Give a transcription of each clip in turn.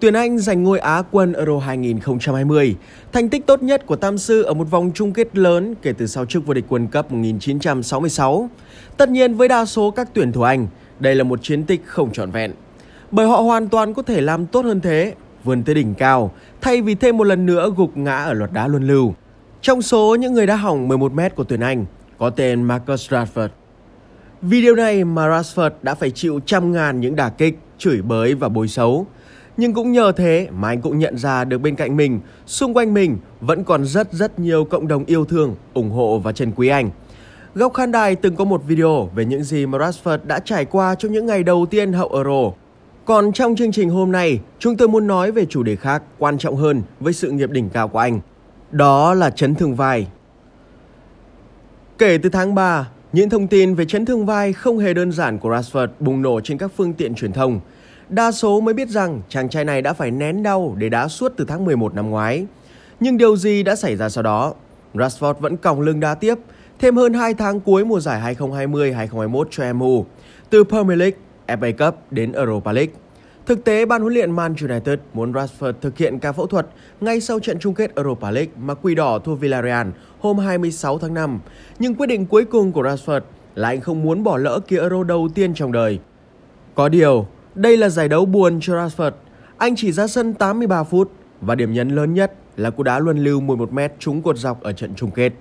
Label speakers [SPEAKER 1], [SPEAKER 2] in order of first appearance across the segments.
[SPEAKER 1] Tuyển Anh giành ngôi Á quân Euro 2020, thành tích tốt nhất của Tam Sư ở một vòng chung kết lớn kể từ sau chức vô địch World Cup 1966. Tất nhiên với đa số các tuyển thủ Anh, đây là một chiến tích không trọn vẹn. Bởi họ hoàn toàn có thể làm tốt hơn thế, vươn tới đỉnh cao, thay vì thêm một lần nữa gục ngã ở loạt đá luân lưu. Trong số những người đã hỏng 11m của tuyển Anh, có tên Marcus Rashford. Vì điều này mà Rashford đã phải chịu trăm ngàn những đả kích, chửi bới và bối xấu – nhưng cũng nhờ thế mà anh cũng nhận ra được bên cạnh mình, xung quanh mình vẫn còn rất rất nhiều cộng đồng yêu thương, ủng hộ và trân quý anh. Góc khán đài từng có một video về những gì mà Rashford đã trải qua trong những ngày đầu tiên hậu Euro. Còn trong chương trình hôm nay, chúng tôi muốn nói về chủ đề khác quan trọng hơn với sự nghiệp đỉnh cao của anh. Đó là chấn thương vai. Kể từ tháng 3, những thông tin về chấn thương vai không hề đơn giản của Rashford bùng nổ trên các phương tiện truyền thông. Đa số mới biết rằng chàng trai này đã phải nén đau để đá suốt từ tháng 11 năm ngoái. Nhưng điều gì đã xảy ra sau đó? Rashford vẫn còng lưng đá tiếp, thêm hơn 2 tháng cuối mùa giải 2020-2021 cho MU, từ Premier League, FA Cup đến Europa League. Thực tế, ban huấn luyện Man United muốn Rashford thực hiện ca phẫu thuật ngay sau trận chung kết Europa League mà Quỷ Đỏ thua Villarreal hôm 26 tháng 5. Nhưng quyết định cuối cùng của Rashford là anh không muốn bỏ lỡ kỳ Euro đầu tiên trong đời. Có điều, đây là giải đấu buồn cho Rashford. Anh chỉ ra sân 83 phút và điểm nhấn lớn nhất là cú đá luân lưu 11m trúng cột dọc ở trận chung kết.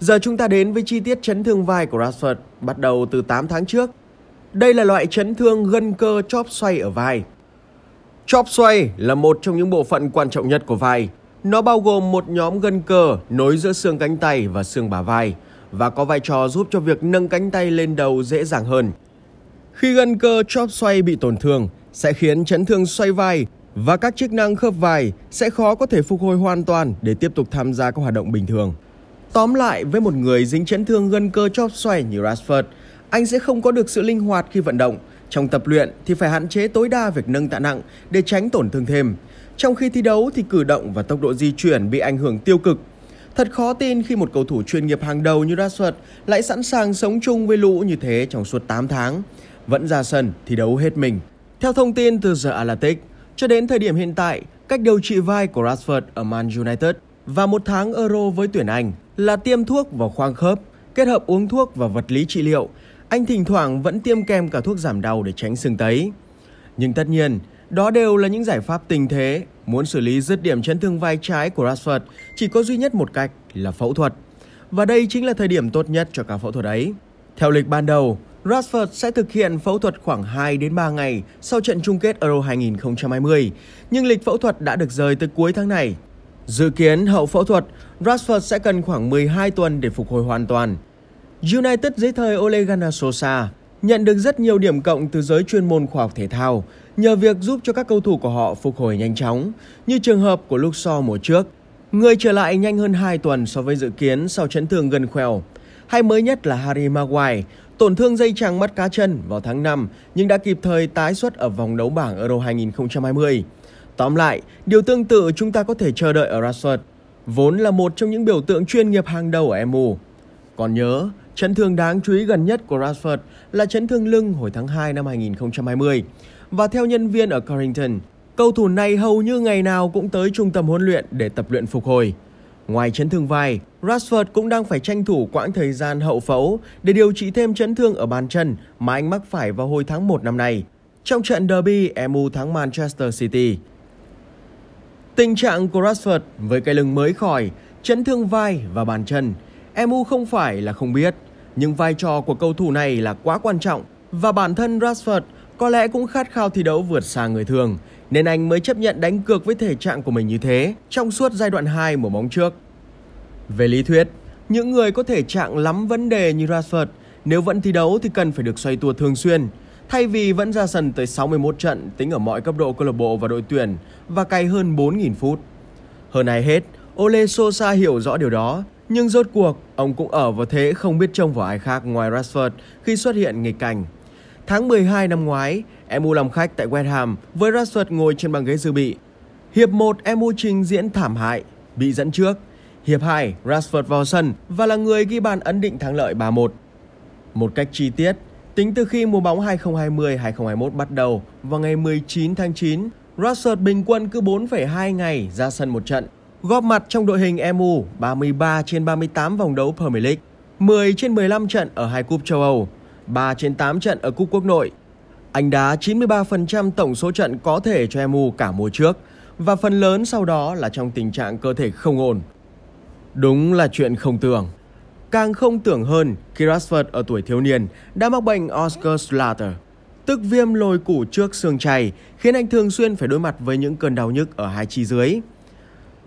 [SPEAKER 1] Giờ chúng ta đến với chi tiết chấn thương vai của Rashford, bắt đầu từ 8 tháng trước. Đây là loại chấn thương gân cơ chóp xoay ở vai. Chóp xoay là một trong những bộ phận quan trọng nhất của vai. Nó bao gồm một nhóm gân cơ nối giữa xương cánh tay và xương bả vai và có vai trò giúp cho việc nâng cánh tay lên đầu dễ dàng hơn. Khi gân cơ chóp xoay bị tổn thương, sẽ khiến chấn thương xoay vai và các chức năng khớp vai sẽ khó có thể phục hồi hoàn toàn để tiếp tục tham gia các hoạt động bình thường. Tóm lại, với một người dính chấn thương gân cơ chóp xoay như Rashford, anh sẽ không có được sự linh hoạt khi vận động. Trong tập luyện thì phải hạn chế tối đa việc nâng tạ nặng để tránh tổn thương thêm. Trong khi thi đấu thì cử động và tốc độ di chuyển bị ảnh hưởng tiêu cực. Thật khó tin khi một cầu thủ chuyên nghiệp hàng đầu như Rashford lại sẵn sàng sống chung với lũ như thế trong suốt 8 tháng vẫn ra sân thi đấu hết mình. Theo thông tin từ The Athletic, cho đến thời điểm hiện tại, cách điều trị vai của Rashford ở Man United và một tháng Euro với tuyển Anh là tiêm thuốc vào khoang khớp, kết hợp uống thuốc và vật lý trị liệu. Anh thỉnh thoảng vẫn tiêm kèm cả thuốc giảm đau để tránh sưng tấy. Nhưng tất nhiên, đó đều là những giải pháp tình thế. Muốn xử lý dứt điểm chấn thương vai trái của Rashford chỉ có duy nhất một cách là phẫu thuật. Và đây chính là thời điểm tốt nhất cho cả phẫu thuật ấy. Theo lịch ban đầu, Rashford sẽ thực hiện phẫu thuật khoảng 2 đến 3 ngày sau trận chung kết Euro 2020, nhưng lịch phẫu thuật đã được rời tới cuối tháng này. Dự kiến hậu phẫu thuật, Rashford sẽ cần khoảng 12 tuần để phục hồi hoàn toàn. United dưới thời Ole Gunnar Solskjaer nhận được rất nhiều điểm cộng từ giới chuyên môn khoa học thể thao nhờ việc giúp cho các cầu thủ của họ phục hồi nhanh chóng, như trường hợp của Luke Shaw mùa trước. Người trở lại nhanh hơn 2 tuần so với dự kiến sau chấn thương gần khèo. Hay mới nhất là Harry Maguire, tổn thương dây chằng mắt cá chân vào tháng 5 nhưng đã kịp thời tái xuất ở vòng đấu bảng Euro 2020. Tóm lại, điều tương tự chúng ta có thể chờ đợi ở Rashford, vốn là một trong những biểu tượng chuyên nghiệp hàng đầu ở MU. Còn nhớ, chấn thương đáng chú ý gần nhất của Rashford là chấn thương lưng hồi tháng 2 năm 2020. Và theo nhân viên ở Carrington, cầu thủ này hầu như ngày nào cũng tới trung tâm huấn luyện để tập luyện phục hồi. Ngoài chấn thương vai, Rashford cũng đang phải tranh thủ quãng thời gian hậu phẫu để điều trị thêm chấn thương ở bàn chân mà anh mắc phải vào hồi tháng 1 năm nay, trong trận derby MU thắng Manchester City. Tình trạng của Rashford với cái lưng mới khỏi, chấn thương vai và bàn chân, MU không phải là không biết, nhưng vai trò của cầu thủ này là quá quan trọng và bản thân Rashford có lẽ cũng khát khao thi đấu vượt xa người thường nên anh mới chấp nhận đánh cược với thể trạng của mình như thế trong suốt giai đoạn 2 mùa bóng trước. Về lý thuyết, những người có thể trạng lắm vấn đề như Rashford nếu vẫn thi đấu thì cần phải được xoay tua thường xuyên, thay vì vẫn ra sân tới 61 trận tính ở mọi cấp độ câu lạc bộ và đội tuyển và cày hơn 4.000 phút. Hơn ai hết, Ole Sosa hiểu rõ điều đó, nhưng rốt cuộc ông cũng ở vào thế không biết trông vào ai khác ngoài Rashford khi xuất hiện nghịch cảnh. Tháng 12 năm ngoái, MU làm khách tại West Ham với Rashford ngồi trên băng ghế dự bị. Hiệp 1 MU trình diễn thảm hại, bị dẫn trước. Hiệp 2, Rashford vào sân và là người ghi bàn ấn định thắng lợi 3-1. Một cách chi tiết, tính từ khi mùa bóng 2020-2021 bắt đầu vào ngày 19 tháng 9, Rashford bình quân cứ 4,2 ngày ra sân một trận, góp mặt trong đội hình MU 33 trên 38 vòng đấu Premier League, 10 trên 15 trận ở hai cúp châu Âu, 3 trên 8 trận ở cúp quốc nội. Anh đá 93% tổng số trận có thể cho MU cả mùa trước và phần lớn sau đó là trong tình trạng cơ thể không ổn. Đúng là chuyện không tưởng. Càng không tưởng hơn khi Rashford ở tuổi thiếu niên đã mắc bệnh Oscar Slater, tức viêm lồi củ trước xương chày, khiến anh thường xuyên phải đối mặt với những cơn đau nhức ở hai chi dưới.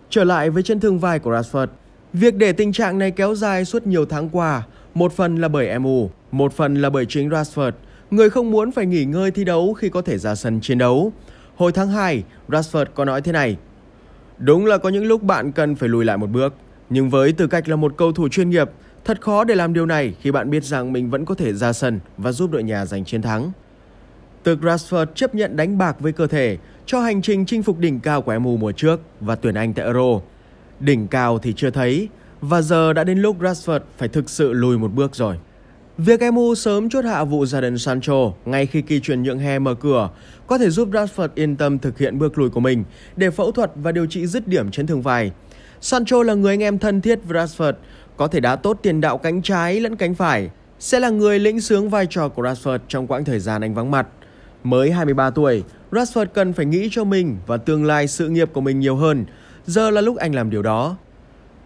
[SPEAKER 1] Trở lại với chân thương vai của Rashford, việc để tình trạng này kéo dài suốt nhiều tháng qua, một phần là bởi MU, một phần là bởi chính Rashford, người không muốn phải nghỉ ngơi thi đấu khi có thể ra sân chiến đấu. Hồi tháng 2, Rashford có nói thế này: Đúng là có những lúc bạn cần phải lùi lại một bước, nhưng với tư cách là một cầu thủ chuyên nghiệp, thật khó để làm điều này khi bạn biết rằng mình vẫn có thể ra sân và giúp đội nhà giành chiến thắng. Từ Rashford chấp nhận đánh bạc với cơ thể cho hành trình chinh phục đỉnh cao của MU mùa trước và tuyển Anh tại Euro. Đỉnh cao thì chưa thấy và giờ đã đến lúc Rashford phải thực sự lùi một bước rồi. Việc MU sớm chốt hạ vụ Jadon Sancho ngay khi kỳ chuyển nhượng hè mở cửa có thể giúp Rashford yên tâm thực hiện bước lùi của mình để phẫu thuật và điều trị dứt điểm chấn thương vai. Sancho là người anh em thân thiết với Rashford, có thể đá tốt tiền đạo cánh trái lẫn cánh phải, sẽ là người lĩnh sướng vai trò của Rashford trong quãng thời gian anh vắng mặt. Mới 23 tuổi, Rashford cần phải nghĩ cho mình và tương lai sự nghiệp của mình nhiều hơn. Giờ là lúc anh làm điều đó.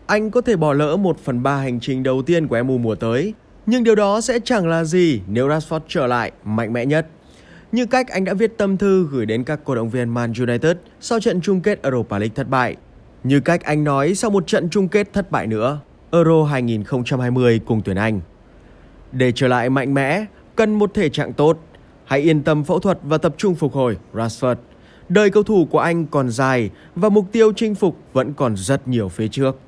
[SPEAKER 1] Anh có thể bỏ lỡ 1 phần 3 hành trình đầu tiên của MU mùa tới, nhưng điều đó sẽ chẳng là gì nếu Rashford trở lại mạnh mẽ nhất. Như cách anh đã viết tâm thư gửi đến các cổ động viên Man United sau trận chung kết Europa League thất bại. Như cách anh nói sau một trận chung kết thất bại nữa, Euro 2020 cùng tuyển Anh. Để trở lại mạnh mẽ, cần một thể trạng tốt. Hãy yên tâm phẫu thuật và tập trung phục hồi, Rashford. Đời cầu thủ của anh còn dài và mục tiêu chinh phục vẫn còn rất nhiều phía trước.